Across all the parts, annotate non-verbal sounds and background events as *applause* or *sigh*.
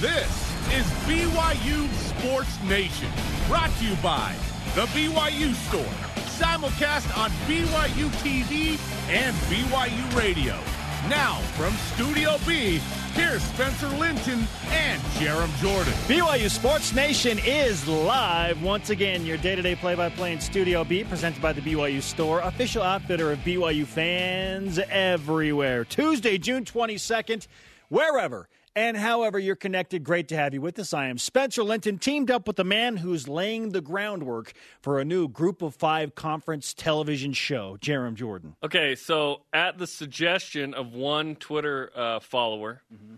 This is BYU Sports Nation, brought to you by the BYU Store, simulcast on BYU TV and BYU Radio. Now, from Studio B, here's Spencer Linton and Jarom Jordan. BYU Sports Nation is live once again. Your day-to-day play-by-play in Studio B, presented by the BYU Store, official outfitter of BYU fans everywhere. Tuesday, June twenty second, wherever and however you're connected, great to have you with us. I am Spencer Linton, teamed up with the man who's laying the groundwork for a new Group of Five conference television show, Jarom Jordan. Okay, so at the suggestion of one Twitter uh, follower mm-hmm.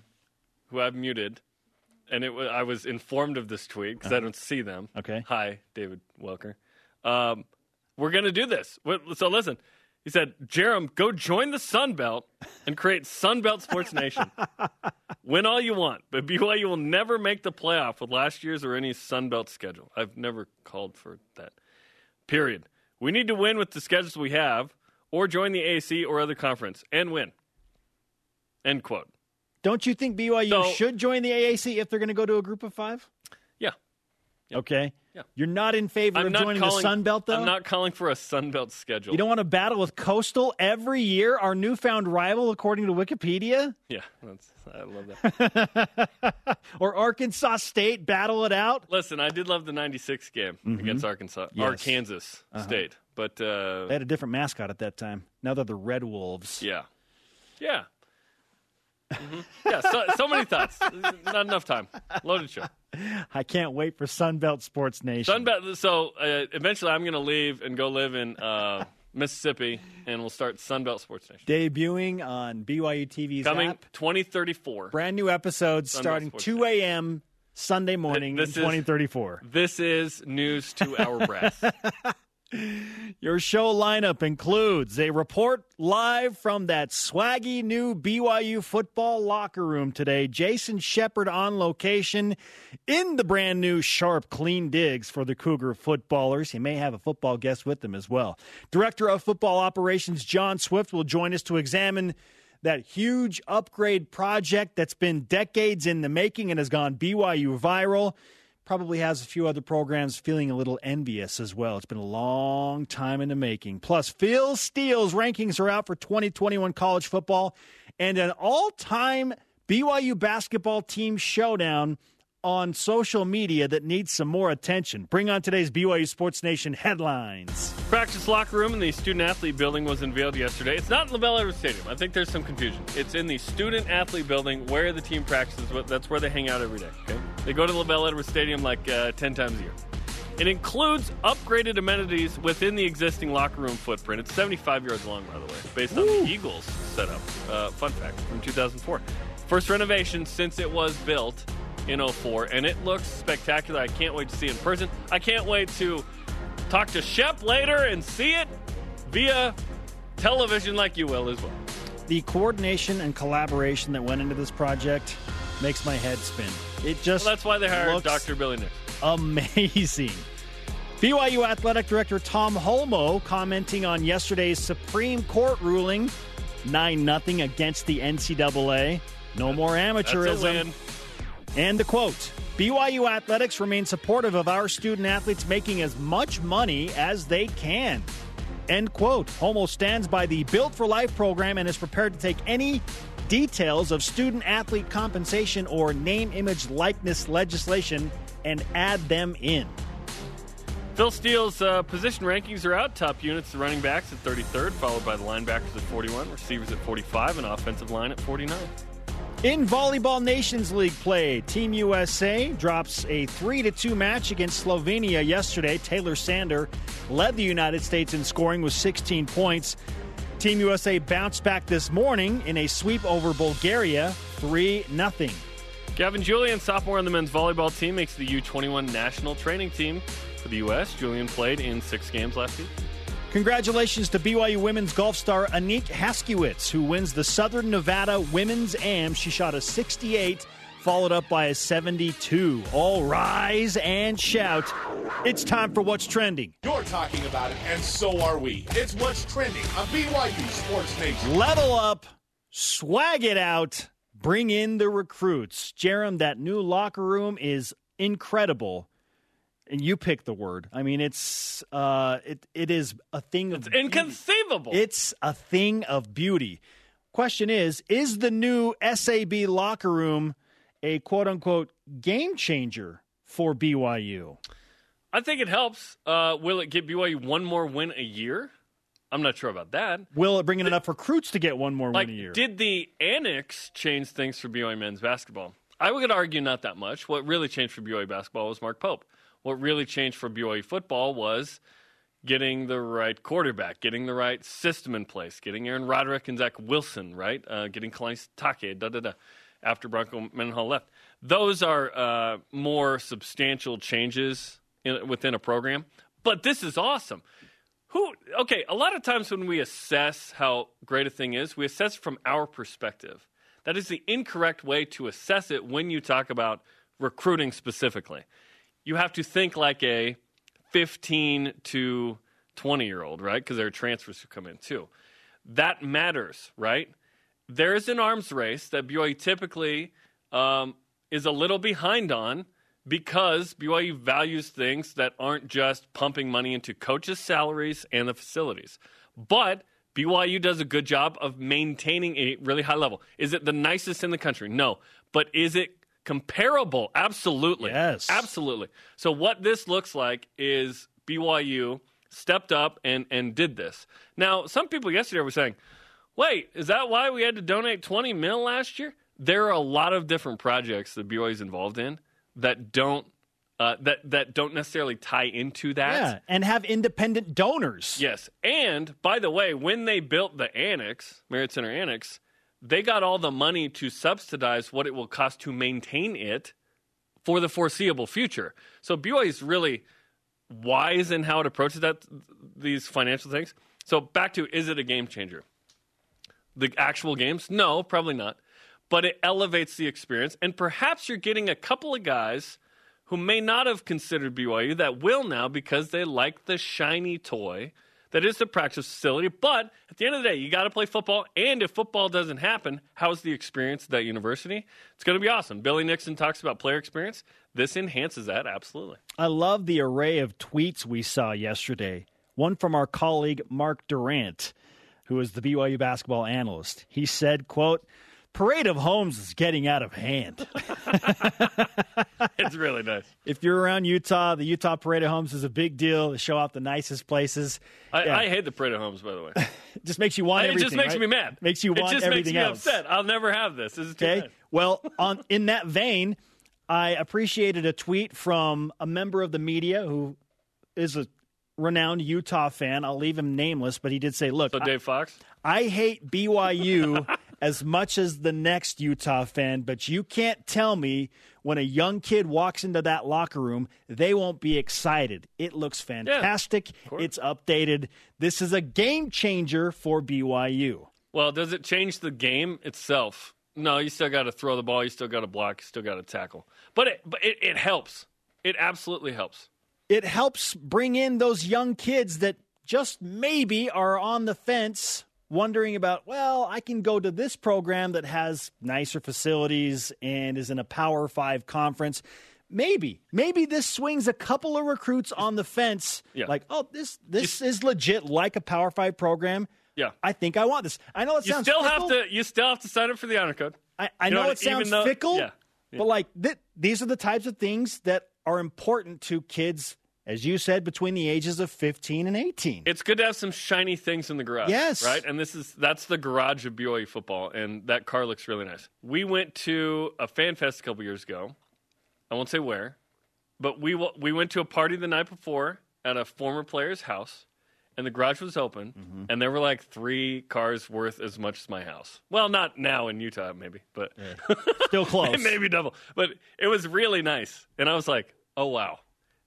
who I've muted, and it w- I was informed of this tweet because uh-huh. I don't see them. Okay. Hi, David Welker. Um, we're going to do this. So listen, he said, Jarom, go join the Sun Belt and create Sun Belt Sports Nation. Win all you want, but BYU will never make the playoff with last year's or any Sun Belt schedule. I've never called for that. Period. We need to win with the schedules we have, or join the AAC or other conference and win. End quote. Don't you think BYU so, should join the AAC if they're going to go to a group of five? Yeah. yeah. Okay. Yeah. You're not in favor I'm of joining calling, the Sun Belt, though? I'm not calling for a Sun Belt schedule. You don't want to battle with Coastal every year, our newfound rival, according to Wikipedia? Yeah, I love that. *laughs* or Arkansas State, battle it out? Listen, I did love the 96 game mm-hmm. against Arkansas, yes. Arkansas uh-huh. State. But uh, They had a different mascot at that time. Now they're the Red Wolves. Yeah. Yeah. Mm-hmm. Yeah, so, so many thoughts. Not enough time. Loaded show. I can't wait for Sunbelt Sports Nation. Sunbelt. So uh, eventually, I'm going to leave and go live in uh, Mississippi, and we'll start Sunbelt Sports Nation. Debuting on BYU TV's coming app. 2034. Brand new episodes Sunbelt starting Sports 2 a.m. Sunday morning in 2034. Is, this is news to our breath. *laughs* Your show lineup includes a report live from that swaggy new BYU football locker room today. Jason Shepard on location in the brand new sharp, clean digs for the Cougar footballers. He may have a football guest with them as well. Director of Football Operations John Swift will join us to examine that huge upgrade project that's been decades in the making and has gone BYU viral probably has a few other programs feeling a little envious as well. It's been a long time in the making. Plus, Phil Steele's rankings are out for 2021 college football and an all time BYU basketball team showdown on social media that needs some more attention. Bring on today's BYU Sports Nation headlines. Practice locker room in the student athlete building was unveiled yesterday. It's not in LaVell Edwards Stadium. I think there's some confusion. It's in the student athlete building where the team practices. That's where they hang out every day. Okay, they go to LaVell Edwards Stadium like uh, ten times a year. It includes upgraded amenities within the existing locker room footprint. It's 75 yards long, by the way, based on the Eagles setup. Uh, fun fact from 2004. First renovation since it was built in 04, and it looks spectacular. I can't wait to see it in person. I can't wait to talk to Shep later and see it via television like you will as well. The coordination and collaboration that went into this project makes my head spin. It just well, that's why they hired Dr. Billy Nix. Amazing. BYU Athletic Director Tom Holmoe commenting on yesterday's Supreme Court ruling 9 0 against the NCAA. No more amateurism. And the quote BYU Athletics remain supportive of our student athletes making as much money as they can. End quote. Holmoe stands by the Built for Life program and is prepared to take any details of student athlete compensation or name, image, likeness legislation and add them in. Phil Steele's uh, position rankings are out. Top units, the running backs at 33rd, followed by the linebackers at 41, receivers at 45, and offensive line at 49. In Volleyball Nations League play, Team USA drops a 3 2 match against Slovenia yesterday. Taylor Sander led the United States in scoring with 16 points. Team USA bounced back this morning in a sweep over Bulgaria 3 0. Gavin Julian, sophomore on the men's volleyball team, makes the U21 national training team for the U.S. Julian played in six games last week. Congratulations to BYU women's golf star Anique Haskiewicz, who wins the Southern Nevada Women's Am. She shot a 68, followed up by a 72. All rise and shout. It's time for What's Trending. You're talking about it, and so are we. It's What's Trending on BYU Sports Nation. Level up, swag it out. bring in the recruits. Jarom, that new locker room is incredible. And you pick the word. I mean, it's uh, it it is a thing of It's inconceivable. It's a thing of beauty. Question is, is the new SAB locker room a quote unquote game changer for BYU? I think it helps. Uh, will it get BYU one more win a year? I'm not sure about that. Will it bring in enough recruits to get one more Like, win a year? did the annex change things for BYU men's basketball? I would argue not that much. What really changed for BYU basketball was Mark Pope. What really changed for BYU football was getting the right quarterback, getting the right system in place, getting Aaron Roderick and Zach Wilson, right? Uh, getting Kalani Sitake, da da da, after Bronco Mendenhall left. Those are uh, more substantial changes in, within a program. But this is awesome. Who? Okay, a lot of times when we assess how great a thing is, we assess from our perspective. That is the incorrect way to assess it when you talk about recruiting specifically. You have to think like a 15 to 20 year old, right? Because there are transfers who come in too. That matters, right? There is an arms race that BYU typically um, is a little behind on because BYU values things that aren't just pumping money into coaches' salaries and the facilities. But BYU does a good job of maintaining a really high level. Is it the nicest in the country? No. But is it comparable? Absolutely. Yes. Absolutely. So what this looks like is BYU stepped up and, and did this. Now, some people yesterday were saying, wait, is that why we had to donate 20 mil last year? There are a lot of different projects that BYU is involved in that don't uh, that that don't necessarily tie into that. yeah, and have independent donors. Yes. And by the way, when they built the annex, Marriott Center Annex, they got all the money to subsidize what it will cost to maintain it for the foreseeable future. So BYU is really wise in how it approaches that these financial things. So back to is it a game changer? The actual games? No, probably not. But it elevates the experience, and perhaps you're getting a couple of guys who may not have considered BYU that will now because they like the shiny toy that is the practice facility. But at the end of the day, you got to play football. And if football doesn't happen, how's the experience at that university? It's going to be awesome. Billy Nixon talks about player experience. This enhances that, absolutely. I love the array of tweets we saw yesterday. One from our colleague Mark Durant, who is the BYU basketball analyst. He said, quote, Parade of Homes is getting out of hand. It's really nice. if you're around Utah, the Utah Parade of Homes is a big deal. They show off the nicest places. I, Yeah. I hate the Parade of Homes, by the way. It *laughs* just makes you want it everything. just makes right? me mad. Makes you it want just everything makes me else. upset. I'll never have this. This is too Okay. bad. Well, on in that vein, I appreciated a tweet from a member of the media who is a renowned Utah fan. I'll leave him nameless, but he did say, "Look, So I, Dave Fox. I hate BYU *laughs* as much as the next Utah fan, but you can't tell me when a young kid walks into that locker room, they won't be excited. It looks fantastic. it's updated. This is a game changer for BYU. Well, does it change the game itself? No, you still got to throw the ball. You still got to block. You still got to tackle. But it, but it, it helps. It absolutely helps. it helps bring in those young kids that just maybe are on the fence wondering about well i can go to this program that has nicer facilities and is in a power five conference maybe maybe this swings a couple of recruits on the fence Yeah. like oh this this is legit like a power five program Yeah. i think i want this i know it You sounds still fickle. have to. You still have to sign up for the honor code. I, I You know know, it sounds though- fickle, yeah, yeah. but like th- these are the types of things that are important to kids, as you said, between the ages of 15 and 18. It's good to have some shiny things in the garage. Yes. Right? And this is that's the garage of BYU football, and that car looks really nice. We went to a fan fest a couple years ago. I won't say where, but we we went to a party the night before at a former player's house, and the garage was open, Mm-hmm. and there were like three cars worth as much as my house. Well, not now in Utah, maybe, but Still *laughs* close. maybe double. But it was really nice, and I was like, "Oh wow!"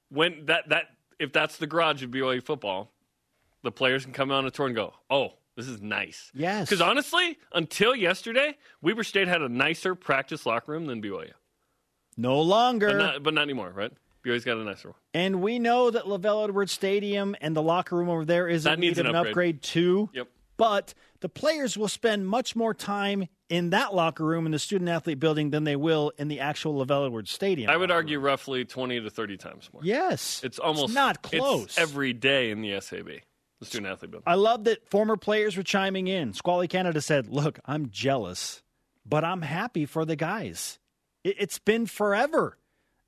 When that that if that's the garage of BYU football, the players can come on a tour and go, "Oh, this is nice." Yes. Because honestly, until yesterday, Weber State had a nicer practice locker room than BYU, No longer. but not but not anymore, right? BYU's got a nicer one. and we know that LaVell Edwards Stadium and the locker room over there is That in need needs an an upgrade. upgrade too. Yep. But the players will spend much more time in that locker room in the student athlete building than they will in the actual LaVell Edwards Stadium. I would argue room. roughly 20 to 30 times more. Yes. It's almost it's not close. It's every day in the SAB, the student athlete building. I love that former players were chiming in. Squally Canada said, Look, I'm jealous, but I'm happy for the guys. It's been forever.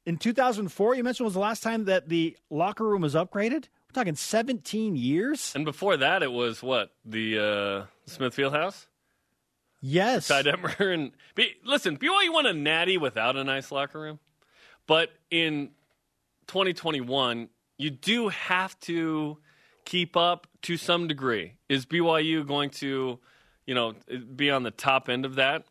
In 2004, you mentioned was the last time that the locker room was upgraded. We're talking 17 years. And before that, it was what the uh, Smith Fieldhouse. Yes, Ty Detmer *laughs* and listen, BYU won a natty without a nice locker room, but in 2021, you do have to keep up to some degree. Is BYU going to, you know, be on the top end of that?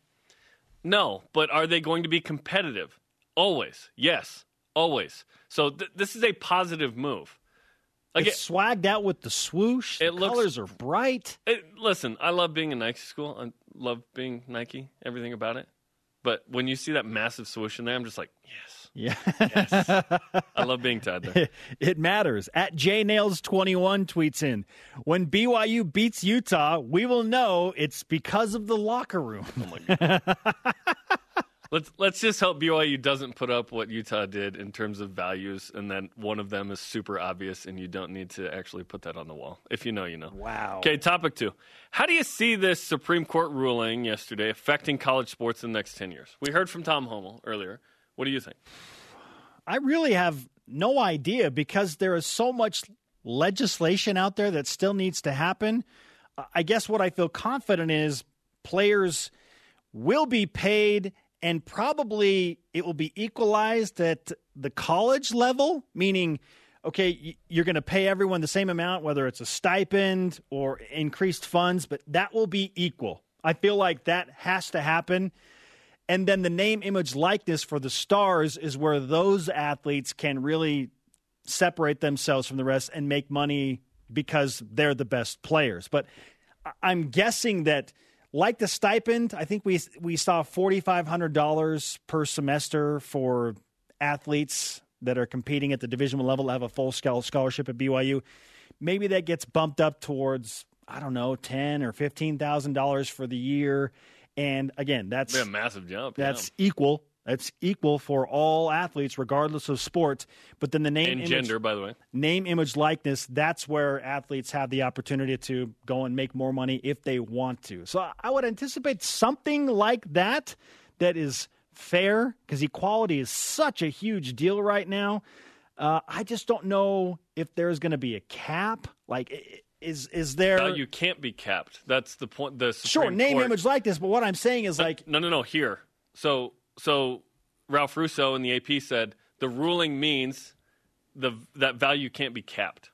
No, but are they going to be competitive? Always. Yes. Always. So th- this is a positive move. Again, it's swagged out with the swoosh. The looks, colors are bright. It, listen, I love being in Nike school. I love being Nike, everything about it. But when you see that massive swoosh in there, I'm just like, yes. Yeah. yes. I love being tied there. *laughs* It matters. At jnails21 tweets in, when BYU beats Utah, we will know it's because of the locker room. Oh my God. *laughs* let's let's just hope BYU doesn't put up what Utah did in terms of values, and then one of them is super obvious, and you don't need to actually put that on the wall. If you know, you know. Wow. Okay, topic two. How do you see this Supreme Court ruling yesterday affecting college sports in the next ten years? We heard from Tom Holmoe earlier. What do you think? I really have no idea because there is so much legislation out there that still needs to happen. I guess what I feel confident is players will be paid and probably it will be equalized at the college level, meaning, okay, you're going to pay everyone the same amount, whether it's a stipend or increased funds, but that will be equal. I feel like that has to happen. And then the name, image, likeness for the stars is where those athletes can really separate themselves from the rest and make money because they're the best players. But I'm guessing that like the stipend, I think we we saw forty five hundred dollars per semester for athletes that are competing at the Division One level to have a full scholarship at BYU. Maybe that gets bumped up towards I don't know ten or fifteen thousand dollars for the year. And again, that's a massive jump. That's yeah. equal that's equal for all athletes, regardless of sport. But then the name, and image, gender, by the way, name, image, likeness. That's where athletes have the opportunity to go and make more money if they want to. So I would anticipate something like that. That is fair because equality is such a huge deal right now. Uh, I just don't know if there's going to be a cap. Like, is is there? No, you can't be capped. That's the point. The Supreme sure name, Court... image, likeness. But what I'm saying is like, no, no, no. Here, so so Ralph Russo in the AP said the ruling means the that value can't be capped.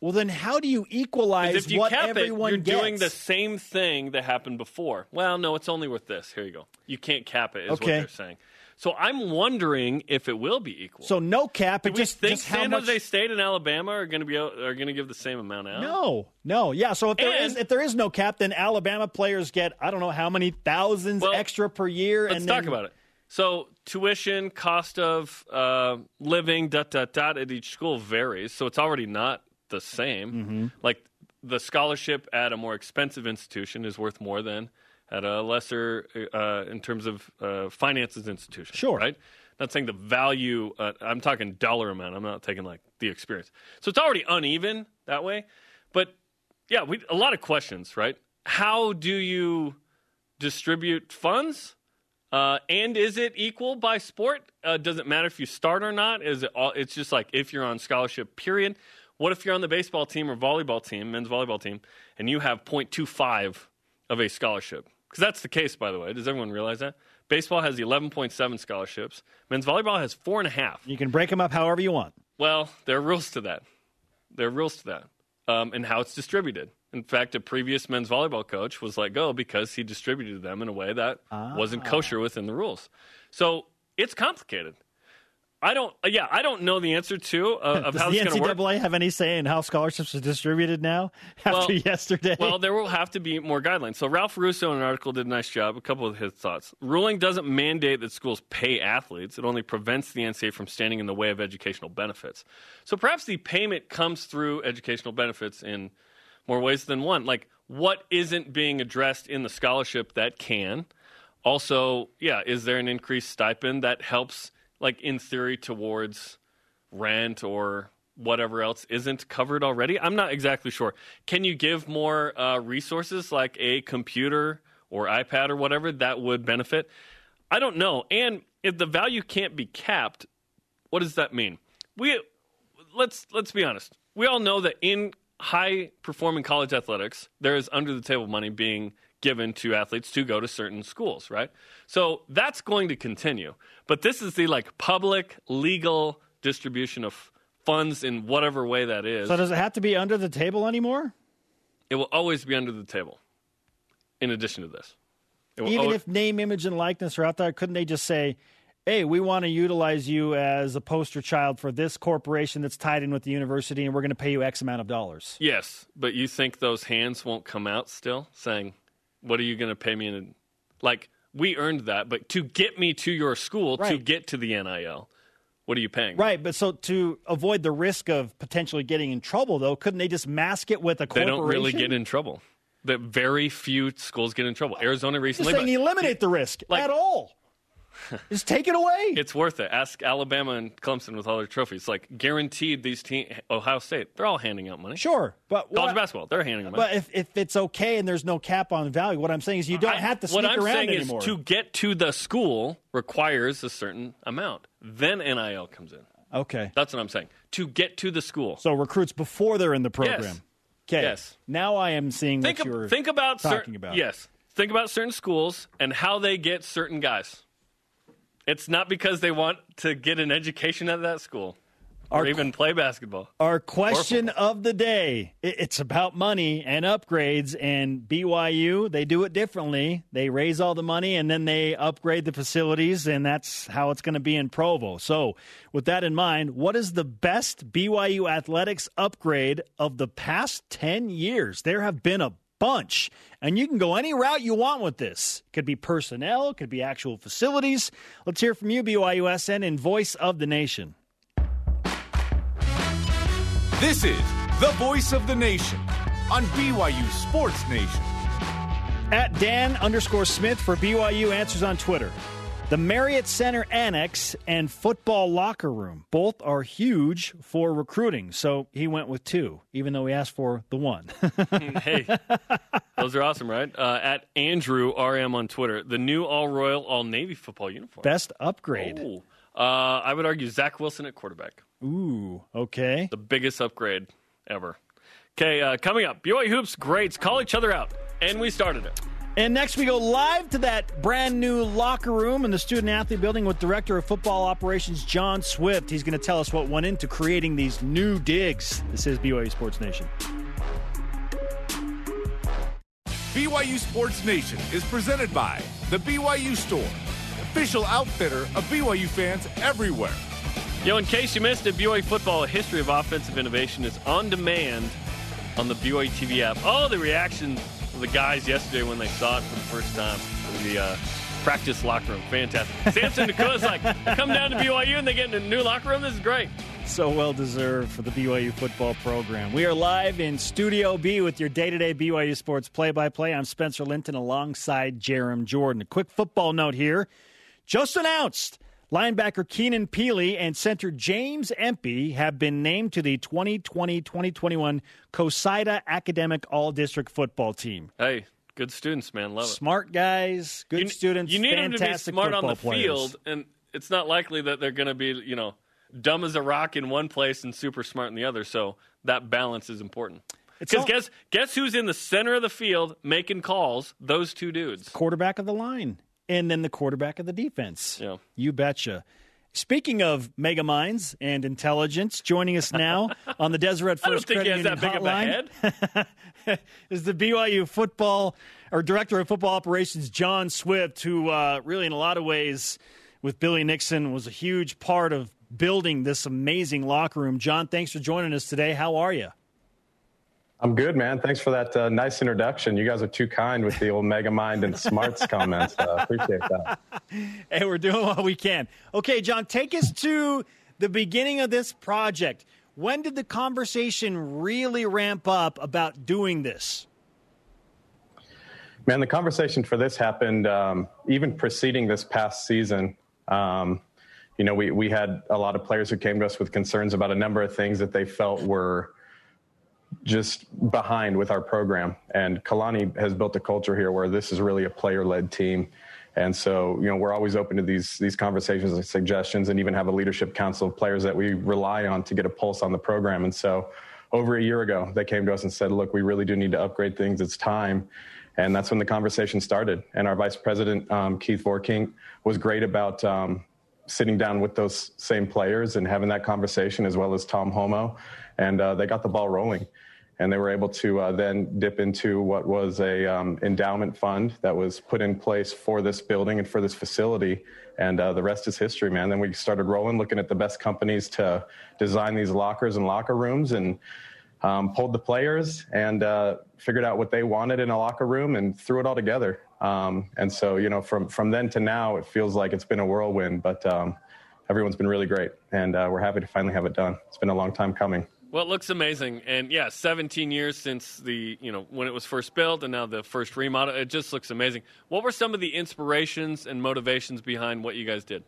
Well, then how do you equalize if you what cap everyone it, you're gets? doing the same thing that happened before. Well, no, it's only worth this. Here you go. You can't cap it. Is okay. what they're saying. So I'm wondering if it will be equal. So no cap. Do we just, think just San Jose State and Alabama are going to be are going to give the same amount out? No, no. Yeah. So if there and, is if there is no cap, then Alabama players get I don't know how many thousands well, extra per year. Let's and talk about it. So tuition, cost of uh, living, dot dot dot at each school varies. So it's already not the same. Mm-hmm. Like the scholarship at a more expensive institution is worth more than at a lesser, uh, in terms of uh, finances institution. Sure. Right. Not saying the value. Uh, I'm talking dollar amount. I'm not taking like the experience. So it's already uneven that way. But yeah, we a lot of questions. Right. How do you distribute funds? Uh, and is it equal by sport? Uh, does it matter if you start or not? Is it all, it's just like if you're on scholarship, period. What if you're on the baseball team or volleyball team, men's volleyball team, and you have 0.25 of a scholarship? Because that's the case, by the way. Does everyone realize that? Baseball has 11.7 scholarships. Men's volleyball has four and a half. You can break them up however you want. Well, there are rules to that. There are rules to that, um, and how it's distributed. In fact, a previous men's volleyball coach was let go because he distributed them in a way that ah. wasn't kosher within the rules. So it's complicated. I don't. Uh, yeah, I don't know the answer to uh, *laughs* of Does how the it's going to work. have any say in how scholarships are distributed now *laughs* after well, yesterday? Well, there will have to be more guidelines. So Ralph Russo in an article did a nice job. A couple of his thoughts. Ruling doesn't mandate that schools pay athletes. It only prevents the NCAA from standing in the way of educational benefits. So perhaps the payment comes through educational benefits in more ways than one. Like, what isn't being addressed in the scholarship that can? Also, yeah, is there an increased stipend that helps, like, in theory, towards rent or whatever else isn't covered already? I'm not exactly sure. Can you give more uh, resources like a computer or iPad or whatever that would benefit? I don't know. And if the value can't be capped, what does that mean? We let's let's be honest. We all know that in high performing college athletics, there is under the table money being given to athletes to go to certain schools, right? So that's going to continue. But this is the like public legal distribution of funds in whatever way that is. So does it have to be under the table anymore? It will always be under the table. In addition to this, even always- if name, image, and likeness are out there, couldn't they just say, "Hey, we want to utilize you as a poster child for this corporation that's tied in with the university, and we're going to pay you X amount of dollars"? Yes, but you think those hands won't come out still, saying, "What are you going to pay me?" In like we earned that, but to get me to your school, right. to get to the NIL, what are you paying? Right, but so to avoid the risk of potentially getting in trouble, though, couldn't they just mask it with a corporation? They don't really get in trouble. That very few schools get in trouble. Arizona recently, just saying, you eliminate the risk like, at all. *laughs* Just take it away. It's worth it. Ask Alabama and Clemson with all their trophies. Like guaranteed, these teams, Ohio State, they're all handing out money. Sure, but college what, basketball, they're handing out money. But if, if it's okay and there's no cap on value, what I'm saying is you don't I, have to sneak what I'm around saying anymore. Is to get to the school requires a certain amount. Then NIL comes in. Okay, that's what I'm saying. To get to the school, so recruits before they're in the program. Yes. Okay. Yes. Now I am seeing think what you're think about talking about. Yes. Think about certain schools and how they get certain guys. It's not because they want to get an education at that school or even play basketball. Our question of the day it's about money and upgrades. And BYU, they do it differently. They raise all the money and then they upgrade the facilities, and that's how it's going to be in Provo. So, with that in mind, what is the best BYU athletics upgrade of the past 10 years? There have been a bunch. And you can go any route you want with this. Could be personnel, could be actual facilities. Let's hear from you, BYUSN, and voice of the nation. This is the voice of the nation on BYU Sports Nation. At Dan underscore Smith for BYU answers on Twitter. The Marriott Center Annex and football locker room both are huge for recruiting. So he went with two, even though he asked for the one. *laughs* hey, those are awesome, right? Uh, at Andrew RM on Twitter, the new All Royal, All Navy football uniform. Best upgrade. Oh. Uh, I would argue Zach Wilson at quarterback. Ooh, okay. The biggest upgrade ever. Okay, uh, coming up, BYU Hoops greats call each other out, and we started it. And next, we go live to that brand new locker room in the student athlete building with Director of Football Operations John Swift. He's going to tell us what went into creating these new digs. This is BYU Sports Nation. BYU Sports Nation is presented by The BYU Store, official outfitter of BYU fans everywhere. Yo, in case you missed it, BYU Football, a history of offensive innovation, is on demand on the BYU TV app. Oh, the reaction the guys yesterday when they saw it for the first time in the uh, practice locker room. Fantastic. *laughs* Samson Nacua's like, come down to BYU and they get in a new locker room. This is great. So well deserved for the BYU football program. We are live in Studio B with your day to day BYU sports play by play. I'm Spencer Linton alongside Jarom Jordan. A quick football note here. Just announced Linebacker Keenan Pili and center James Empey have been named to the 2020-2021 COSIDA Academic All-District Football Team. Hey, good students, man. Love it. Smart guys, good you, students. You need them to be smart on the players. field, and it's not likely that they're going to be, you know, dumb as a rock in one place and super smart in the other. So that balance is important. Because guess guess who's in the center of the field making calls? Those two dudes. Quarterback of the line and then the quarterback of the defense. Yeah. You betcha. Speaking of mega minds and intelligence, joining us now on the Deseret *laughs* First Credit Union Hotline *laughs* is the BYU football or director of football operations John Swift, who uh, really, in a lot of ways, with Billy Nixon, was a huge part of building this amazing locker room. John, thanks for joining us today. How are you? I'm good, man. Thanks for that uh, nice introduction. You guys are too kind with the old mega mind and smarts comments. Uh, appreciate that. *laughs* Hey, we're doing what we can. Okay, John, take us to the beginning of this project. When did the conversation really ramp up about doing this? Man, the conversation for this happened um, even preceding this past season. Um, you know, we, we had a lot of players who came to us with concerns about a number of things that they felt were just behind with our program. And Kalani has built a culture here where this is really a player led team. And so, you know, we're always open to these these conversations and suggestions, and even have a leadership council of players that we rely on to get a pulse on the program. And so, over a year ago, they came to us and said, "Look, we really do need to upgrade things. It's time." And that's when the conversation started. And our vice president, um, Keith Vorkink, was great about um, sitting down with those same players and having that conversation, as well as Tom Holmoe, and uh, they got the ball rolling and they were able to uh, then dip into what was a um, endowment fund that was put in place for this building and for this facility. And uh, the rest is history man. Then we started rolling looking at the best companies to design these lockers and locker rooms and um, pulled the players and uh, figured out what they wanted in a locker room and threw it all together. Um, and so you know from from then to now it feels like it's been a whirlwind but um, everyone's been really great. And uh, we're happy to finally have it done. It's been a long time coming well, it looks amazing, and yeah, 17 years since the you know when it was first built, and now the first remodel. It just looks amazing. What were some of the inspirations and motivations behind what you guys did?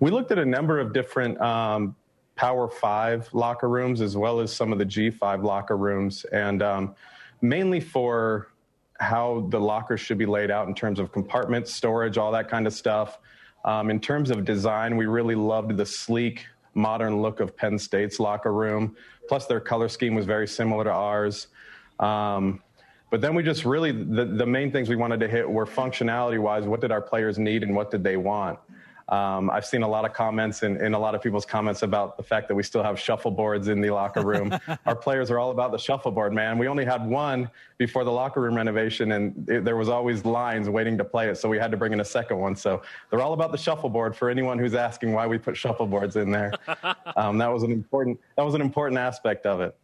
We looked at a number of different um, Power Five locker rooms, as well as some of the G5 locker rooms, and um, mainly for how the lockers should be laid out in terms of compartments, storage, all that kind of stuff. Um, in terms of design, we really loved the sleek modern look of Penn State's locker room. Plus, their color scheme was very similar to ours. Um, but then we just really, the, the main things we wanted to hit were functionality wise what did our players need and what did they want? Um, I've seen a lot of comments and, and, a lot of people's comments about the fact that we still have shuffleboards in the locker room. *laughs* Our players are all about the shuffleboard, man. We only had one before the locker room renovation, and it, there was always lines waiting to play it, so we had to bring in a second one. So they're all about the shuffleboard. For anyone who's asking why we put shuffleboards in there, *laughs* um, that was an important that was an important aspect of it.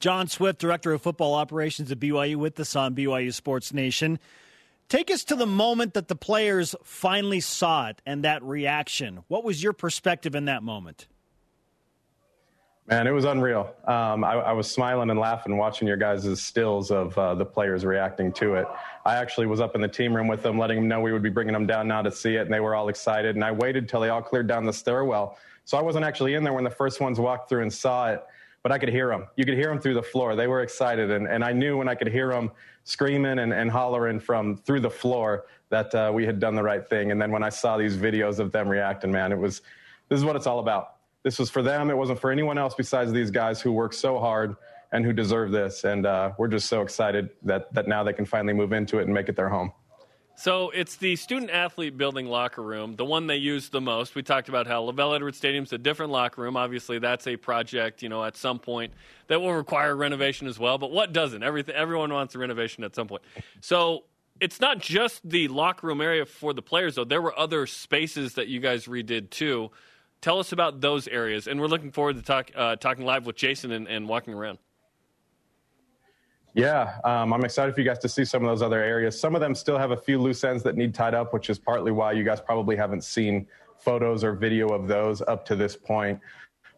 John Swift, Director of Football Operations at BYU, with us on BYU Sports Nation. Take us to the moment that the players finally saw it and that reaction. What was your perspective in that moment? Man, it was unreal. Um, I, I, was smiling and laughing watching your guys' stills of uh, the players reacting to it. I actually was up in the team room with them, letting them know we would be bringing them down now to see it, and they were all excited. And I waited till they all cleared down the stairwell. So I wasn't actually in there when the first ones walked through and saw it, but I could hear them. You could hear them through the floor. They were excited, and, and I knew when I could hear them screaming and, and hollering from through the floor that uh, we had done the right thing. And then when I saw these videos of them reacting, man, it was this is what it's all about. This was for them. It wasn't for anyone else besides these guys who work so hard and who deserve this. And uh, we're just so excited that that now they can finally move into it and make it their home. So it's the student athlete building locker room, the one they use the most. We talked about how LaVell Edwards Stadium's a different locker room. Obviously, that's a project, you know, at some point that will require renovation as well. But what doesn't? Everything, everyone wants a renovation at some point. So it's not just the locker room area for the players, though. There were other spaces that you guys redid too. Tell us about those areas, and we're looking forward to talk, uh, talking live with Jason and, and walking around. Yeah, um, I'm excited for you guys to see some of those other areas. Some of them still have a few loose ends that need tied up, which is partly why you guys probably haven't seen photos or video of those up to this point.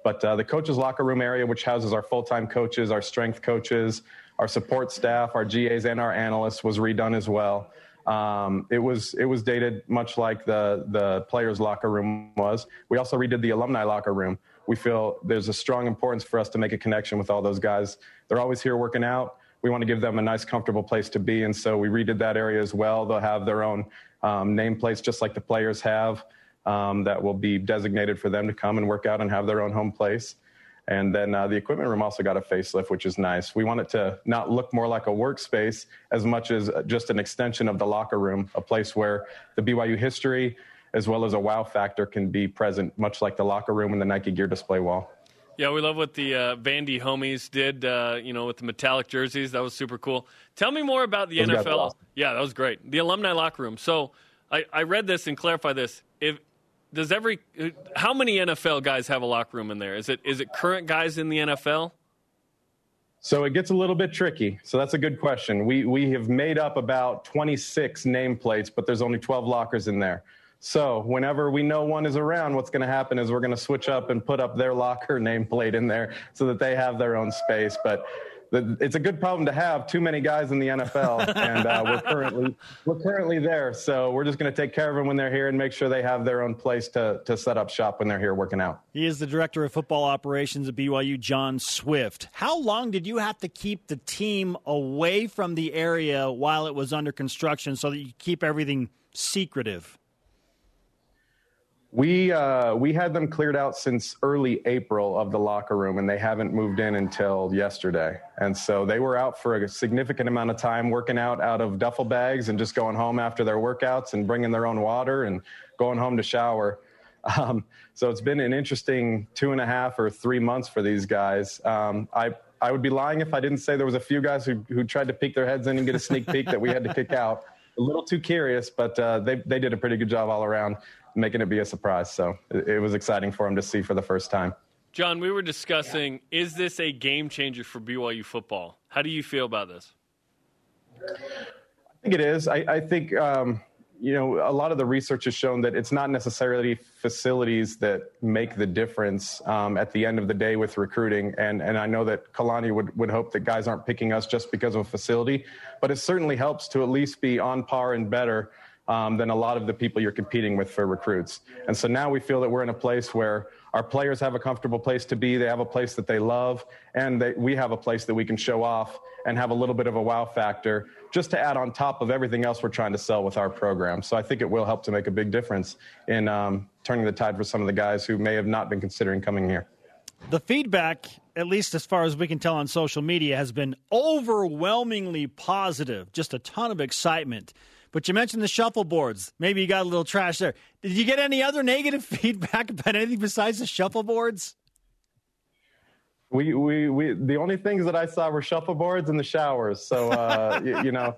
But uh, the coaches' locker room area, which houses our full time coaches, our strength coaches, our support staff, our GAs, and our analysts, was redone as well. Um, it was it was dated much like the the players' locker room was. We also redid the alumni locker room. We feel there's a strong importance for us to make a connection with all those guys. They're always here working out we want to give them a nice, comfortable place to be. And so we redid that area as well. They'll have their own um, nameplates, just like the players have, um, that will be designated for them to come and work out and have their own home place. And then uh, the equipment room also got a facelift, which is nice. We want it to not look more like a workspace as much as just an extension of the locker room, a place where the BYU history as well as a wow factor can be present, much like the locker room and the Nike gear display wall. Yeah, we love what the uh, Vandy homies did. Uh, you know, with the metallic jerseys, that was super cool. Tell me more about the Those NFL. Awesome. Yeah, that was great. The alumni locker room. So, I, I read this and clarify this. If does every how many NFL guys have a locker room in there? Is it is it current guys in the NFL? So it gets a little bit tricky. So that's a good question. We we have made up about 26 nameplates, but there's only 12 lockers in there. So whenever we know one is around, what's going to happen is we're going to switch up and put up their locker *laughs* nameplate in there so that they have their own space. But the, it's a good problem to have. Too many guys in the NFL, and uh, we're currently we're currently there. So we're just going to take care of them when they're here and make sure they have their own place to to set up shop when they're here working out. He is the director of football operations at BYU, John Swift. How long did you have to keep the team away from the area while it was under construction so that you keep everything secretive? We uh, we had them cleared out since early April of the locker room, and they haven't moved in until yesterday. And so they were out for a significant amount of time working out out of duffel bags and just going home after their workouts and bringing their own water and going home to shower. *laughs* Um, so it's been an interesting two and a half or three months for these guys. Um, I I would be lying if I didn't say there was a few guys who who tried to peek their heads in and get a sneak peek that we had to kick out. A little too curious, but uh, they they did a pretty good job all around making it be a surprise. So it, it was exciting for him to see for the first time. John, we were discussing is this a game changer for BYU football? How do you feel about this? I think it is. I, I think, um, you know, a lot of the research has shown that it's not necessarily facilities that make the difference um, at the end of the day with recruiting. And, and I know that Kalani would, would hope that guys aren't picking us just because of a facility, but it certainly helps to at least be on par and better um, than a lot of the people you're competing with for recruits. And so now we feel that we're in a place where our players have a comfortable place to be, they have a place that they love, and they, we have a place that we can show off and have a little bit of a wow factor just to add on top of everything else we're trying to sell with our program. So I think it will help to make a big difference in um, turning the tide for some of the guys who may have not been considering coming here. The feedback, at least as far as we can tell on social media, has been overwhelmingly positive. Just a ton of excitement. But you mentioned the shuffleboards. Maybe you got a little trash there. Did you get any other negative *laughs* feedback about anything besides the shuffleboards? We, we, we, the only things that I saw were shuffleboards and the showers. So, uh, *laughs* you, you, know,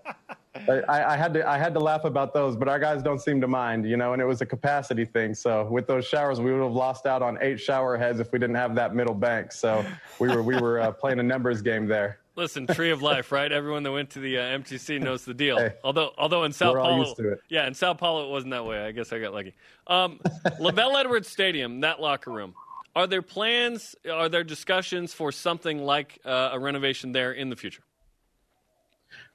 I, I, had to, I had to laugh about those, but our guys don't seem to mind, you know, and it was a capacity thing. So with those showers, we would have lost out on eight shower heads if we didn't have that middle bank. So we were, we were uh, playing a numbers game there. Listen, tree of life, right? Everyone that went to the uh, MTC knows the deal. Hey, although, although in Sao Paulo, yeah, in Sao Paulo it wasn't that way. I guess I got lucky. Um, *laughs* LaVell Edwards Stadium, that locker room. Are there plans? Are there discussions for something like uh, a renovation there in the future?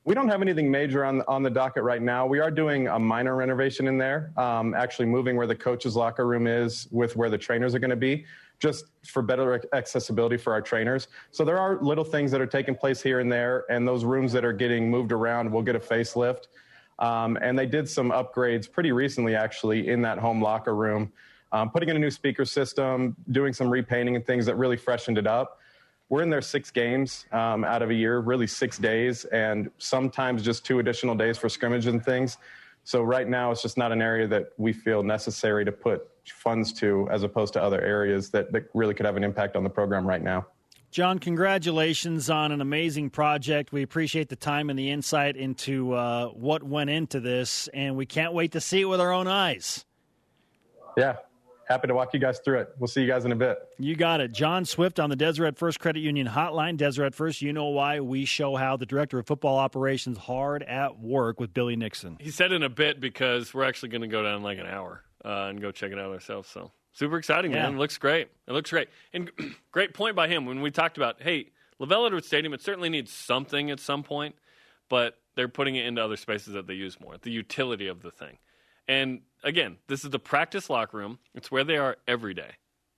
We don't have anything major on on the docket right now. We are doing a minor renovation in there, um, actually moving where the coaches' locker room is with where the trainers are going to be just for better accessibility for our trainers. So there are little things that are taking place here and there, and those rooms that are getting moved around will get a facelift. Um, and they did some upgrades pretty recently, actually, in that home locker room, um, putting in a new speaker system, doing some repainting and things that really freshened it up. We're in there six games um, out of a year, really six days, and sometimes just two additional days for scrimmage and things. So right now, it's just not an area that we feel necessary to put funds to, as opposed to other areas that, that really could have an impact on the program right now. John, congratulations on an amazing project. We appreciate the time and the insight into uh, what went into this, and we can't wait to see it with our own eyes. Yeah, happy to walk you guys through it. We'll see you guys in a bit. You got it. John Swift on the Deseret First Credit Union hotline. Deseret First, you know why we show how the director of football operations hard at work with Billy Nixon. He said in a bit because we're actually going to go down like an hour uh, and go check it out ourselves. So super exciting, yeah. man. It looks great. It looks great. And *clears throat* great point by him when we talked about, hey, LaVell Edwards Stadium, it certainly needs something at some point, but they're putting it into other spaces that they use more. The utility of the thing. And again, this is the practice locker room. It's where they are every day.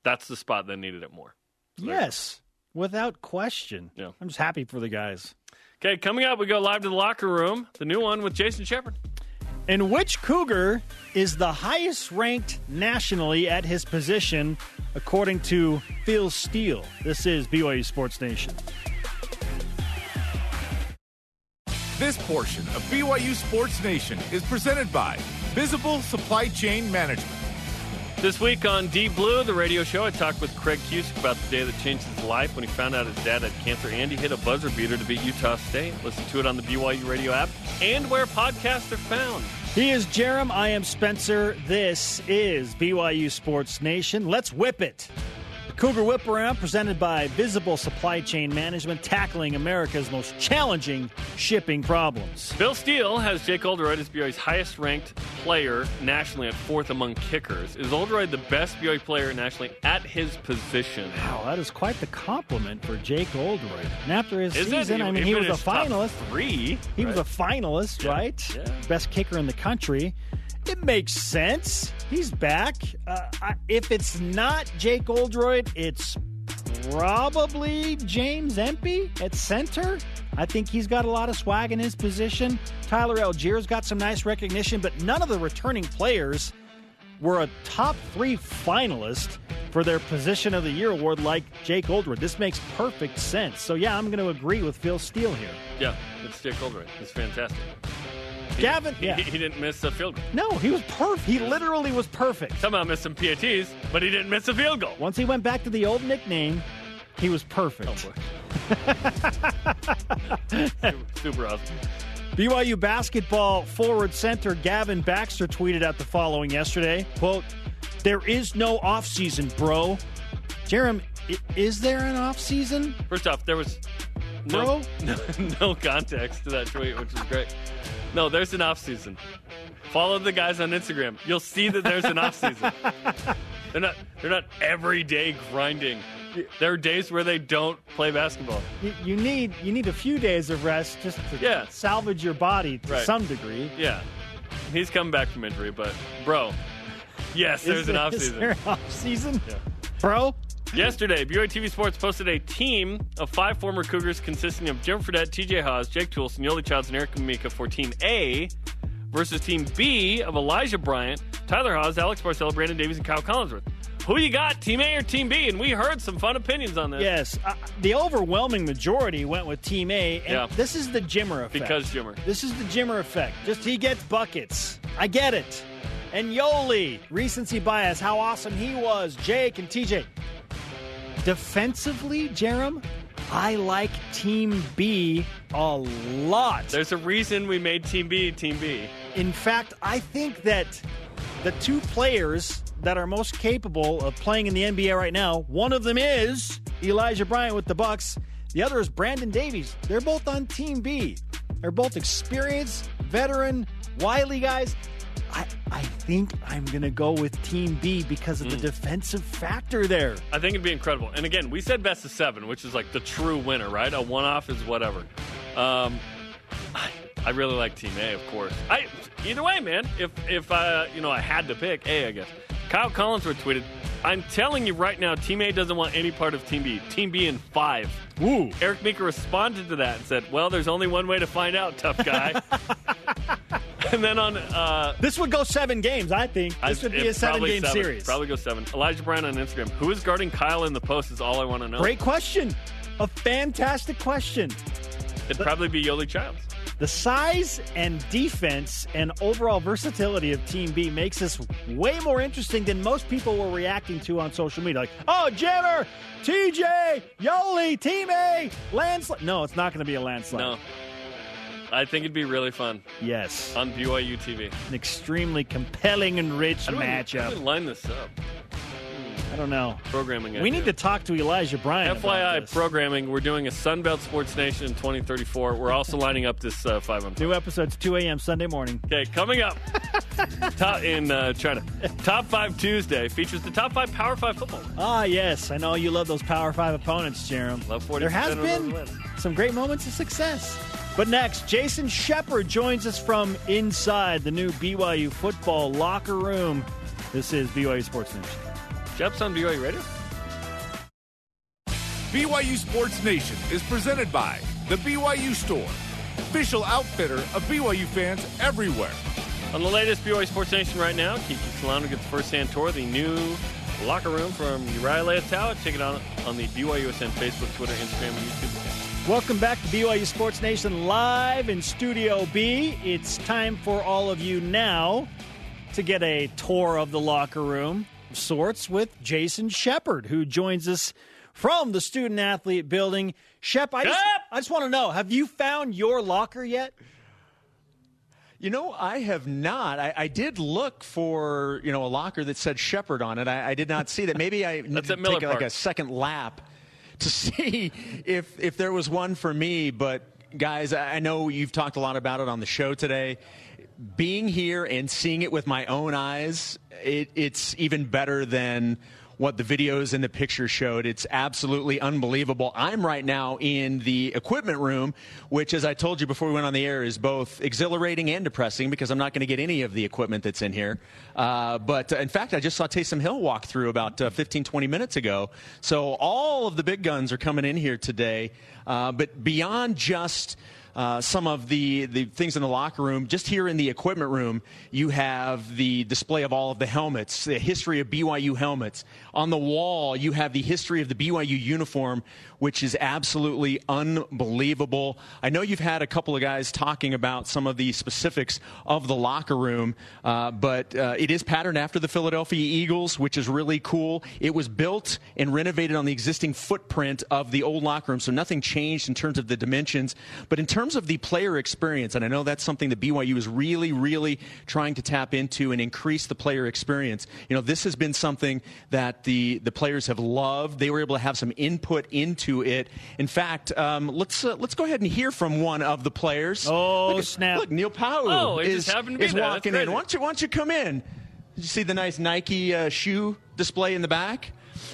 That's the spot that needed it more. So yes, without question. Yeah. I'm just happy for the guys. Okay, coming up, we go live to the locker room, the new one with Jason Shepard. And which Cougar is the highest ranked nationally at his position, according to Phil Steele? This is BYU Sports Nation. This portion of BYU Sports Nation is presented by Visible Supply Chain Management. This week on Deep Blue, the radio show, I talked with Craig Cusick about the day that changed his life when he found out his dad had cancer and he hit a buzzer beater to beat Utah State. Listen to it on the BYU radio app and where podcasts are found. He is Jarom. I am Spencer. This is BYU Sports Nation. Let's whip it. Cougar Whip Around presented by Visible Supply Chain Management, tackling America's most challenging shipping problems. Phil Steele has Jake Oldroyd as BYU's highest ranked player nationally at fourth among kickers. Is Oldroyd the best BYU player nationally at his position? Wow, that is quite the compliment for Jake Oldroyd. And after his Is season? I mean, he was a finalist. Three. He was a finalist, Yeah. right? Yeah. Best kicker in the country. It makes sense. He's back. Uh, I, if it's not Jake Oldroyd, it's probably James Empey at center. I think he's got a lot of swag in his position. Tyler Allgeier's got some nice recognition, but none of the returning players were a top three finalist for their Position of the Year award like Jake Oldroyd. This makes perfect sense. So, yeah, I'm going to agree with Phil Steele here. Yeah, it's Jake Oldroyd. It's fantastic. He- Gavin, he, yeah. he, he didn't miss a field goal. No, he was perfect. He literally was perfect. Somehow missed some PATs, but he didn't miss a field goal. Once he went back to the old nickname, he was perfect. Oh, *laughs* Super, super awesome. BYU basketball forward center Gavin Baxter tweeted out the following yesterday. Quote, there is no offseason, bro. Jerem, is there an offseason? First off, there was no, *laughs* no, no context to that tweet, which is great. No, there's an off season. Follow the guys on Instagram. You'll see that there's an off season. *laughs* they're not they're not every day grinding. There are days where they don't play basketball. You, you need you need a few days of rest just to Yeah. salvage your body to Right. some degree. Yeah. He's coming back from injury, but bro, yes, there's is an there- off Is season. there off season? Yeah. Bro? Yesterday, BYU TV Sports posted a team of five former Cougars consisting of Jim Fredette, TJ Haws, Jake Toolson, Yoeli Childs, and Eric Mika for Team A versus Team B of Elijah Bryant, Tyler Haws, Alex Barcello, Brandon Davies, and Kyle Collinsworth. Who you got, Team A or Team B? And we heard some fun opinions on this. Yes. Uh, the overwhelming majority went with Team A. And Yeah. this is the Jimmer effect. Because Jimmer. This is the Jimmer effect. Just he gets buckets. I get it. And Yoeli, recency bias, how awesome he was. Jake and TJ. Defensively, Jerem, I like Team B a lot. There's a reason we made Team B Team B. In fact, I think that the two players that are most capable of playing in the NBA right now, one of them is Elijah Bryant with the Bucks. The other is Brandon Davies. They're both on Team B. They're both experienced, veteran, wily guys. I, I think I'm going to go with Team B because of the defensive factor there. I think it'd be incredible. And again, we said best of seven, which is like the true winner, right? A one off is whatever. Um, I, I really like Team A, of course. I either way, man. If if uh, you know I had to pick A, I guess. Kyle Collinsworth tweeted, "I'm telling you right now, Team A doesn't want any part of Team B. Team B in five. Woo. Eric Mika responded to that and said, "Well, there's only one way to find out, tough guy." *laughs* and then on uh, This would go seven games, I think. This would be a seven game seven. series. Probably go seven. Elijah Brown on Instagram. Who is guarding Kyle in the post is all I want to know. Great question. A fantastic question. It'd probably be Yoeli Childs. The size and defense and overall versatility of Team B makes this way more interesting than most people were reacting to on social media. Like, oh, Jimmer, TJ, Yoeli, Team A, landslide. No, it's not going to be a landslide. No. I think it'd be really fun Yes. on BYU TV. An extremely compelling and rich How do we- how matchup. line this up? I don't know. Programming. We need to talk to Elijah Bryant. about FYI, programming. We're doing a Sunbelt Sports Nation in 2034. We're also lining up this uh, five on New episodes 2 a.m. Sunday morning. Okay, coming up *laughs* top in uh, China. Top Five Tuesday features the top five Power Five football. Ah, yes. I know you love those Power 5 opponents, Jerem. Love 40% There has been some great moments of success. But next, Jason Shepard joins us from inside the new BYU football locker room. This is BYU Sports Nation. Jep's on BYU Radio. BYU Sports Nation is presented by The BYU Store, official outfitter of BYU fans everywhere. On the latest BYU Sports Nation right now, Kiki Solano gets the first-hand tour of the new locker room from Uriah Leotow. Check it out on the BYUSN Facebook, Twitter, Instagram, and YouTube. Welcome back to BYU Sports Nation live in Studio B. It's time for all of you now to get a tour of the locker room of sorts with Jason Shepard, who joins us from the student athlete building. Shep, I just, Shep! I just want to know have you found your locker yet? You know, I have not. I, I, did look for you know a locker that said Shepard on it. I, I did not see that. Maybe I *laughs* need to take like a second lap to *laughs* see if if there was one for me. But guys, I know you've talked a lot about it on the show today. Being here and seeing it with my own eyes, it, it's even better than what the videos and the pictures showed. It's absolutely unbelievable. I'm right now in the equipment room, which, as I told you before we went on the air, is both exhilarating and depressing because I'm not going to get any of the equipment that's in here. Uh, but uh, in fact, I just saw Taysom Hill walk through about uh, 15, 20 minutes ago. So all of the big guns are coming in here today. Uh, but beyond just uh, some of the, the things in the locker room. Just here in the equipment room, you have the display of all of the helmets, the history of BYU helmets. On the wall, you have the history of the BYU uniform, which is absolutely unbelievable. I know you've had a couple of guys talking about some of the specifics of the locker room, uh, but uh, it is patterned after the Philadelphia Eagles, which is really cool. It was built and renovated on the existing footprint of the old locker room, so nothing changed in terms of the dimensions. But in terms of the player experience, and I know that's something that BYU is really, really trying to tap into and increase the player experience. You know, this has been something that the, the players have loved. They were able to have some input into it. In fact, um, let's uh, let's go ahead and hear from one of the players. Oh, look, snap! Look, Neil Pau'u oh, is, is walking in. Why don't, you, why don't you come in? Did you see the nice Nike uh, shoe display in the back?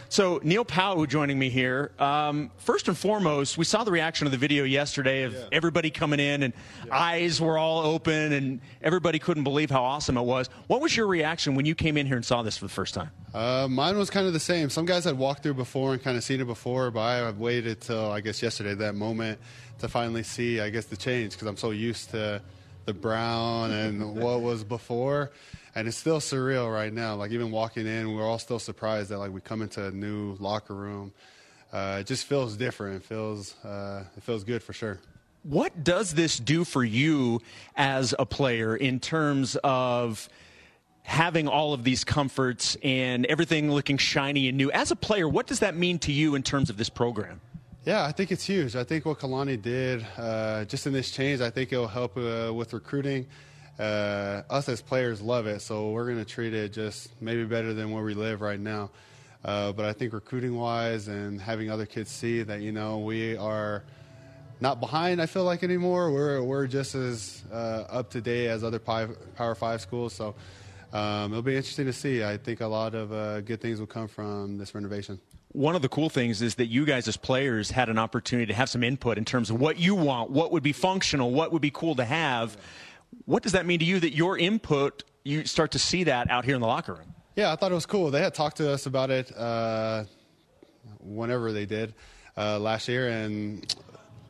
So Neil Pau'u joining me here. Um, first and foremost, we saw the reaction of the video yesterday of yeah. everybody coming in and yeah. eyes were all open and everybody couldn't believe how awesome it was. What was your reaction when you came in here and saw this for the first time? Uh, mine was kind of the same. Some guys had walked through before and kind of seen it before, but I waited till I guess yesterday that moment to finally see I guess the change because I'm so used to the brown and what was before and it's still surreal right now. Like even walking in, we're all still surprised that like we come into a new locker room. Uh, it just feels different. It feels uh, it feels good for sure. What does this do for you as a player in terms of having all of these comforts and everything looking shiny and new? As a player, what does that mean to you in terms of this program? Yeah, I think it's huge. I think what Kalani did uh, just in this change, I think it'll help uh, with recruiting uh, us as players love it, so we're going to treat it just maybe better than where we live right now. Uh, but I think recruiting wise and having other kids see that, you know, we are not behind, I feel like, anymore. We're, we're just as uh, up to date as other Power Five schools. So um, it'll be interesting to see. I think a lot of uh, good things will come from this renovation one of the cool things is that you guys as players had an opportunity to have some input in terms of what you want, what would be functional, what would be cool to have. What does that mean to you that your input, you start to see that out here in the locker room? Yeah, I thought it was cool. They had talked to us about it uh, whenever they did uh, last year, and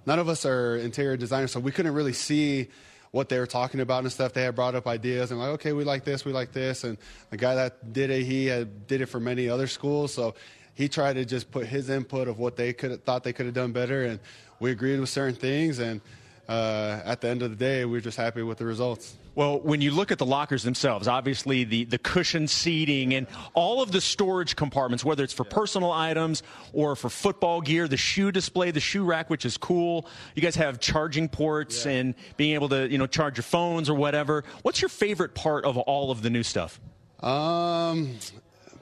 none of us are interior designers, so we couldn't really see what they were talking about and stuff. They had brought up ideas and like, okay, we like this, we like this, and the guy that did it, he had, did it for many other schools, so he tried to just put his input of what they could thought they could have done better, and we agreed with certain things and uh, at the end of the day, we're just happy with the results. Well, when you look at the lockers themselves, obviously the, the cushion seating and all of the storage compartments, whether it's for yeah. personal items or for football gear, the shoe display, the shoe rack, which is cool. You guys have charging ports yeah. and being able to, you know, charge your phones or whatever. What's your favorite part of all of the new stuff? Um,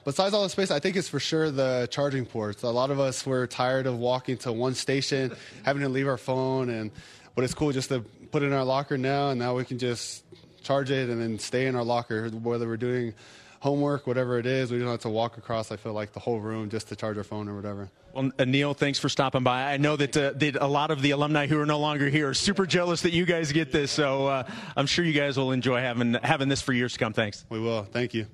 besides all the space, I think it's for sure the charging ports. A lot of us were tired of walking to one station, having to leave our phone and – but it's cool just to put it in our locker now, and now we can just charge it and then stay in our locker, whether we're doing homework, whatever it is. We don't have to walk across, I feel like, the whole room just to charge our phone or whatever. Well, Neil, thanks for stopping by. I know that, uh, that, a lot of the alumni who are no longer here are super jealous that you guys get this, so uh, I'm sure you guys will enjoy having, having this for years to come. Thanks. We will. Thank you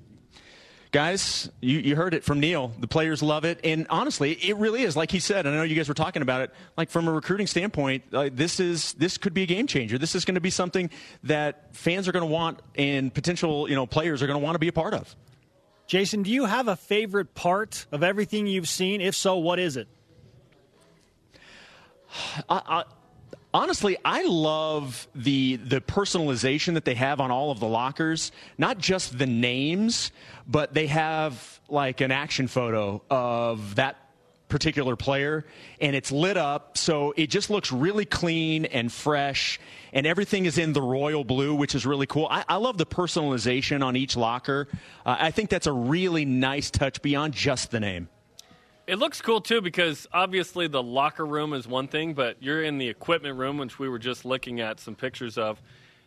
guys, you, you heard it from Neil. The players love it, and honestly, it really is. Like he said, and I know you guys were talking about it. Like from a recruiting standpoint, uh, this is this could be a game changer. This is going to be something that fans are going to want, and potential you know players are going to want to be a part of. Jason, do you have a favorite part of everything you've seen? If so, what is it? *sighs* I, I, honestly, I love the the personalization that they have on all of the lockers. Not just the names, but they have like an action photo of that particular player, and it's lit up, so it just looks really clean and fresh, and everything is in the royal blue, which is really cool. I, I love the personalization on each locker. Uh, I think that's a really nice touch beyond just the name. It looks cool too because obviously the locker room is one thing, but you're in the equipment room, which we were just looking at some pictures of.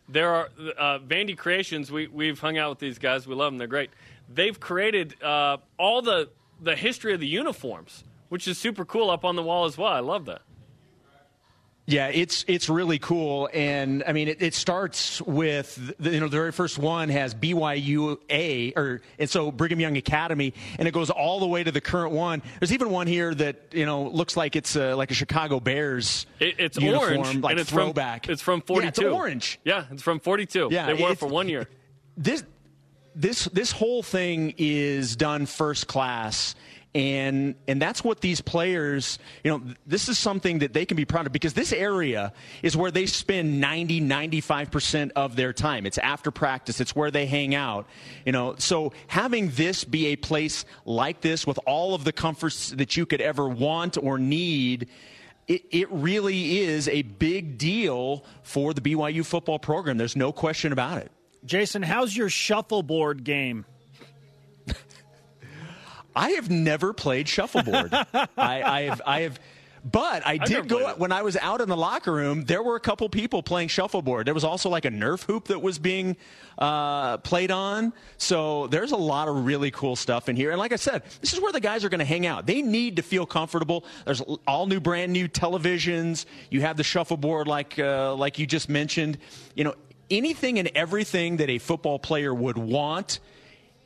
There are uh, Vandy Creations. We we've hung out with these guys. We love them. They're great. They've created uh, all the the history of the uniforms which is super cool up on the wall as well. I love that. Yeah, it's it's really cool, and I mean, it, it starts with the, you know the very first one has BYU A, or and so Brigham Young Academy, and it goes all the way to the current one. There's even one here that you know looks like it's a, like a Chicago Bears. It, it's uniform, orange, like and it's throwback. From, it's from 42. Yeah, it's orange. Yeah, it's from 42. Yeah, they wore it for one year. This this this whole thing is done first class and and that's what these players you know this is something that they can be proud of because this area is where they spend 90 95% of their time it's after practice it's where they hang out you know so having this be a place like this with all of the comforts that you could ever want or need it, it really is a big deal for the BYU football program. There's no question about it. Jason, how's your shuffleboard game? I have never played shuffleboard. *laughs* I, I have, I have, but I did go when I was out in the locker room. There were a couple people playing shuffleboard. There was also like a Nerf hoop that was being uh, played on. So there's a lot of really cool stuff in here. And like I said, this is where the guys are going to hang out. They need to feel comfortable. There's all new, brand new televisions. You have the shuffleboard, like uh, like you just mentioned. You know, anything and everything that a football player would want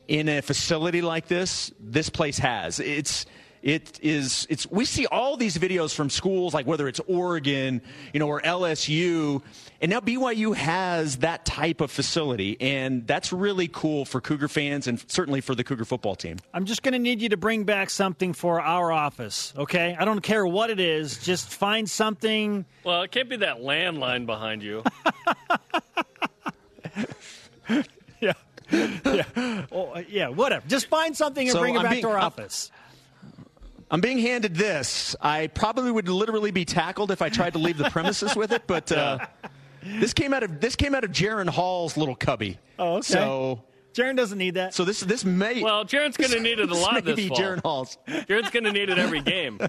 in a facility like this, this place has. It's it is it's we see all these videos from schools like whether it's Oregon, you know, or LSU, and now BYU has that type of facility and that's really cool for Cougar fans and certainly for the Cougar football team. I'm just going to need you to bring back something for our office, okay? I don't care what it is. Just find something. Well, it can't be that landline behind you. *laughs* Yeah. yeah. Oh, yeah, whatever. Just find something and So bring it I'm back being- to our I'm- office. I'm being handed this. I probably would literally be tackled if I tried to leave the premises with it, but *laughs* uh, this came out of this came out of Jaren Hall's little cubby. Oh, okay. So Jaren doesn't need that. so this this may Well, Jaren's going to need it a *laughs* lot may this be fall. Jaren Hall's. Jaren's going to need it every game. *laughs*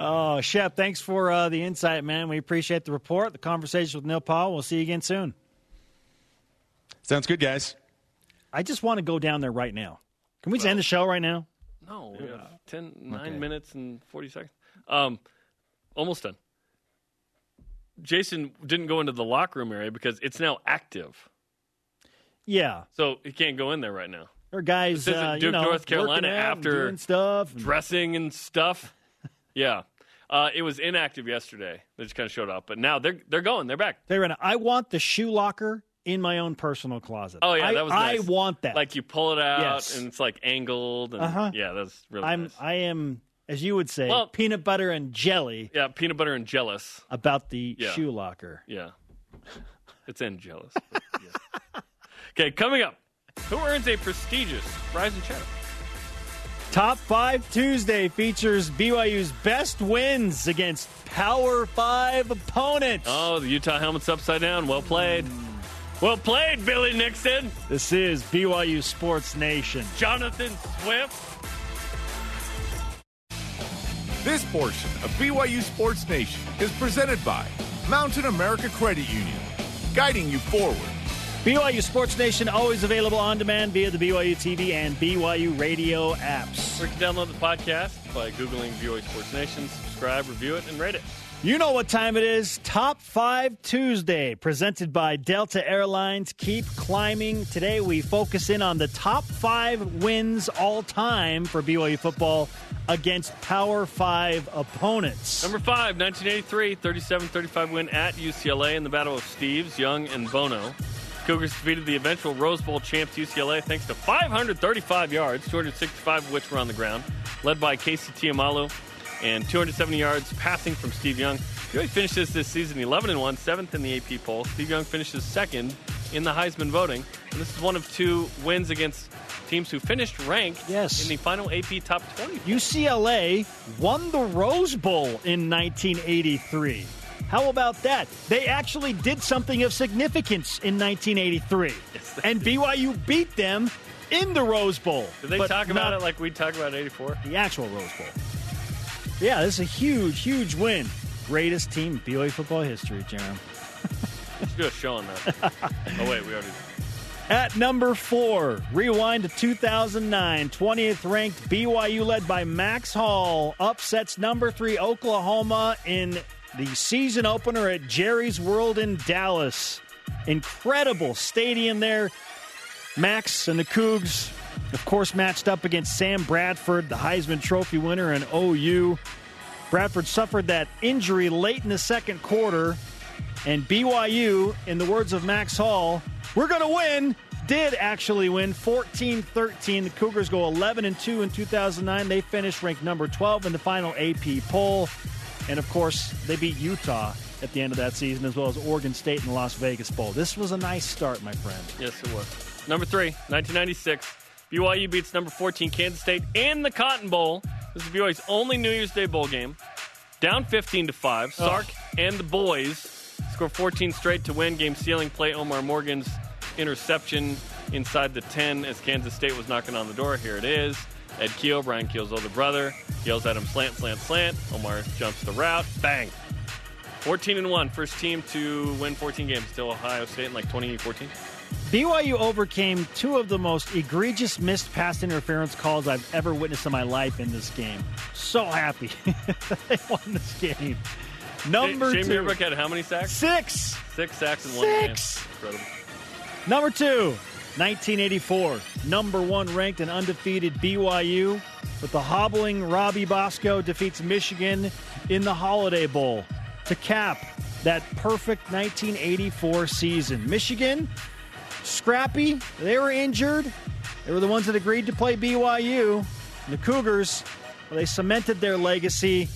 Oh, Shep, thanks for uh, the insight, man. We appreciate the report, the conversation with Neil Pau'u. We'll see you again soon. Sounds good, guys. I just want to go down there right now. Can we just end the show right now? No, we have 10, 9 minutes and 40 seconds. Um, almost done. Jason didn't go into the locker room area because it's now active. Yeah. So he can't go in there right now. There are guys, This isn't uh, you Duke, know, North Carolina working and after doing stuff. and- Dressing and stuff. *laughs* Yeah. Uh, it was inactive yesterday. They just kind of showed up. But now they're they're going. They're back. They ran. I want the shoe locker in my own personal closet. Oh, yeah, I, that was Nice. I want that. Like you pull it out Yes. and it's like angled. And, Uh-huh. Yeah, that's really I'm. nice. I am, as you would say, Well- peanut butter and jelly yeah, peanut butter and jealous. about the Yeah. shoe locker. Yeah. *laughs* It's in jealous. yeah. *laughs* Okay, coming up. Who earns a prestigious Rise and Shadow? Top Five Tuesday features BYU's best wins against Power Five opponents. Oh, the Utah helmet's upside down. Well played. Well played, Billy Nixon. This is BYU Sports Nation. Jonathan Swift. This portion of BYU Sports Nation is presented by Mountain America Credit Union, guiding you forward. BYU Sports Nation always available on demand via the BYU TV and BYU radio apps. Or you can download the podcast by Googling BYU Sports Nation, subscribe, review it, and rate it. You know what time it is. Top 5 Tuesday, presented by Delta Airlines. Keep climbing. Today we focus in on the top 5 wins all time for BYU football against Power 5 opponents. Number five, 1983, 37 35 win at UCLA in the Battle of Steves, Young, and Bono. Cougars defeated the eventual Rose Bowl champs UCLA thanks to 535 yards, 265 of which were on the ground, led by Casey Tiumalu, and 270 yards passing from Steve Young. BYU finishes this season 11 and 1, seventh in the AP poll. Steve Young finishes second in the Heisman voting. And this is one of two wins against teams who finished ranked Yes. in the final AP top 20. UCLA won the Rose Bowl in 1983. How about that? They actually did something of significance in 1983. Yes, and BYU beat them in the Rose Bowl. Did they talk about it like we talk about 84? The actual Rose Bowl. Yeah, this is a huge, huge win. Greatest team in BYU football history, Jerem. Let's do a show on that. *laughs* oh, wait, we already. At number four, rewind to 2009, 20th ranked BYU led by Max Hall upsets number three Oklahoma in the season opener at Jerry's World in Dallas. Incredible stadium there. Max and the Cougs, of course, matched up against Sam Bradford, the Heisman Trophy winner and OU. Bradford suffered that injury late in the second quarter, and BYU, in the words of Max Hall, we're going to win. Did actually win 14 13. The Cougars go 11 and 2 in 2009. They finished ranked number 12 in the final AP poll. And of course, they beat Utah at the end of that season, as well as Oregon State in the Las Vegas Bowl. This was a nice start, my friend. Yes, it was. Number three, 1996. BYU beats number 14 Kansas State in the Cotton Bowl. This is BYU's only New Year's Day bowl game. Down 15 to 5. Sark and the boys score 14 straight to win. Game sealing play Omar Morgan's interception inside the 10 as Kansas State was knocking on the door. Here it is. Ed Keel, Brian Keel's older brother, yells at him slant, slant, slant. Omar jumps the route. Bang. 14 and 1. First team to win 14 games. Still Ohio State in like 2014. BYU overcame two of the most egregious missed pass interference calls I've ever witnessed in my life in this game. So happy *laughs* they won this game. Number Shay two. Muirbrook had how many sacks? Six. Six sacks in one game. Six. Incredible. Number two, 1984. Number one ranked and undefeated BYU with the hobbling Robbie Bosco defeats Michigan in the Holiday Bowl to cap that perfect 1984 season. Michigan, scrappy. They were injured. They were the ones that agreed to play BYU. And the Cougars, well, they cemented their legacy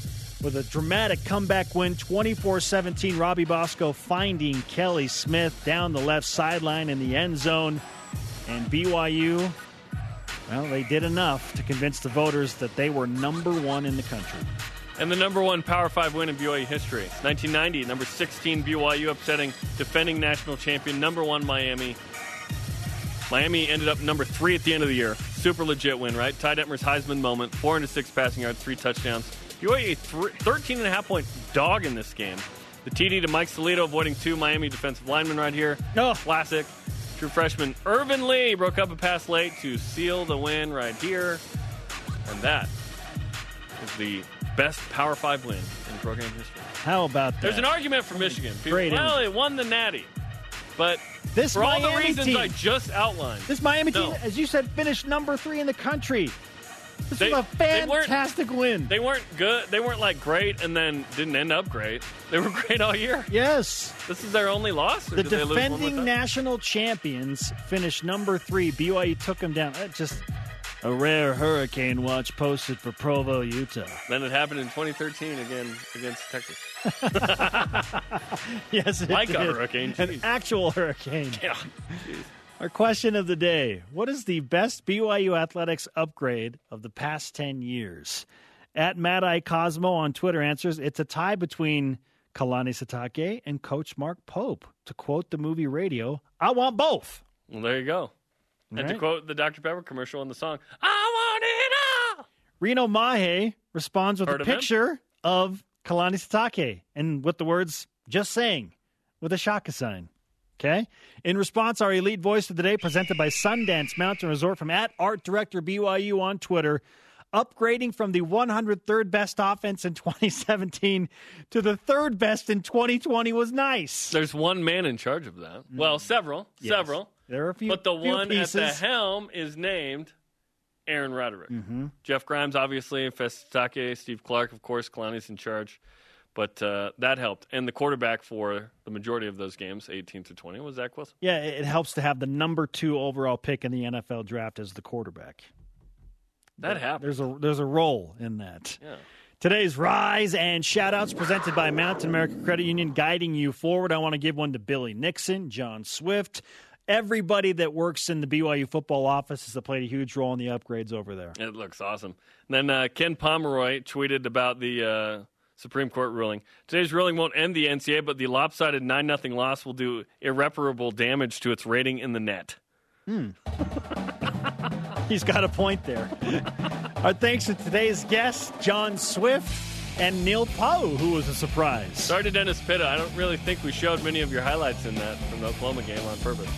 with a dramatic comeback win 24 17. Robbie Bosco finding Kelly Smith down the left sideline in the end zone. And BYU, well, they did enough to convince the voters that they were number one in the country. And the number one Power 5 win in BYU history. 1990, number 16 BYU upsetting defending national champion number one Miami. Miami ended up number three at the end of the year. Super legit win, right? Ty Detmer's Heisman moment, four into six passing yards, three touchdowns. BYU a th- 13 and a half point dog in this game. The TD to Mike Solito avoiding two Miami defensive linemen right here. Oh. Classic. True freshman Irvin Lee broke up a pass late to seal the win right here. And that is the best Power 5 win in program history. How about that? There's an argument for Michigan. People, Great well, it won the Natty. But This for all the Miami reasons team- I just outlined, This Miami team, as you said, finished number three in the country. This They- was a they fantastic win. they weren't good. They weren't like great and then didn't end up great. They were *laughs* great all year. yes. This is their only loss? The did they lose one more defending national champions finished number three. BYU took them down. Uh, Just a rare hurricane watch posted for Provo, Utah. Then it happened in 2013 again against Texas. *laughs* Yes, it Like a did. hurricane, An actual hurricane. *laughs* Yeah. Our question of the day What is the best BYU athletics upgrade of the past 10 years? At Mad Eye Cosmo on Twitter answers it's a tie between Kalani Sitake and Coach Mark Pope. To quote the movie radio, I want both. Well, there you go. And to quote the Dr. Pepper commercial in the song, I want it all. Reno Mahe responds with Heard a of him? picture of Kalani Sitake and with the words, just saying, with a shaka sign. Okay. In response, our elite voice of the day, presented by Sundance Mountain Resort from at Art Director BYU on Twitter, upgrading from the 103rd best offense in *laughs* 2017 to the third best in 2020 was nice. There's one man in charge of that. Well, several. Yes. several. There are a few, but the few one pieces. at the helm is named Aaron Roderick. Mm-hmm. Jeff Grimes, obviously, Fesi Sitake, Steve Clark, of course, Kalani's in charge. But uh, that helped. And the quarterback for the majority of those games, 18 to 20, was Zach Wilson. Yeah, it helps to have the number two overall pick in the NFL draft as the quarterback. That happened. There's a there's a role in that. Yeah. Today's Rise and Shoutouts presented by Mountain America Credit Union, guiding you forward. I want to give one to Billy Nixon, John Swift, everybody that works in the BYU football office has played a huge role in the upgrades over there. It looks awesome. And then uh, Ken Pomeroy tweeted about the uh, Supreme Court ruling. Today's ruling won't end the NCAA, but the lopsided 9 0 loss will do irreparable damage to its rating in the net. Hmm. *laughs* He's got a point there. *laughs* Our thanks to today's guests, John Swift and Neil Pau'u, who was a surprise. Sorry to Dennis Pitta. I don't really think we showed many of your highlights in that from the Oklahoma game on purpose.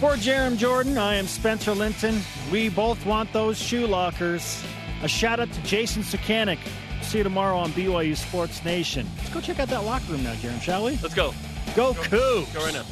For Jarom Jordan, I am Spencer Linton. We both want those shoe lockers. A shout out to Jason Sukanik. See you tomorrow on BYU Sports Nation. Let's go check out that locker room now, Jarom, shall we? Let's go. Go, go Cougs. Go right now.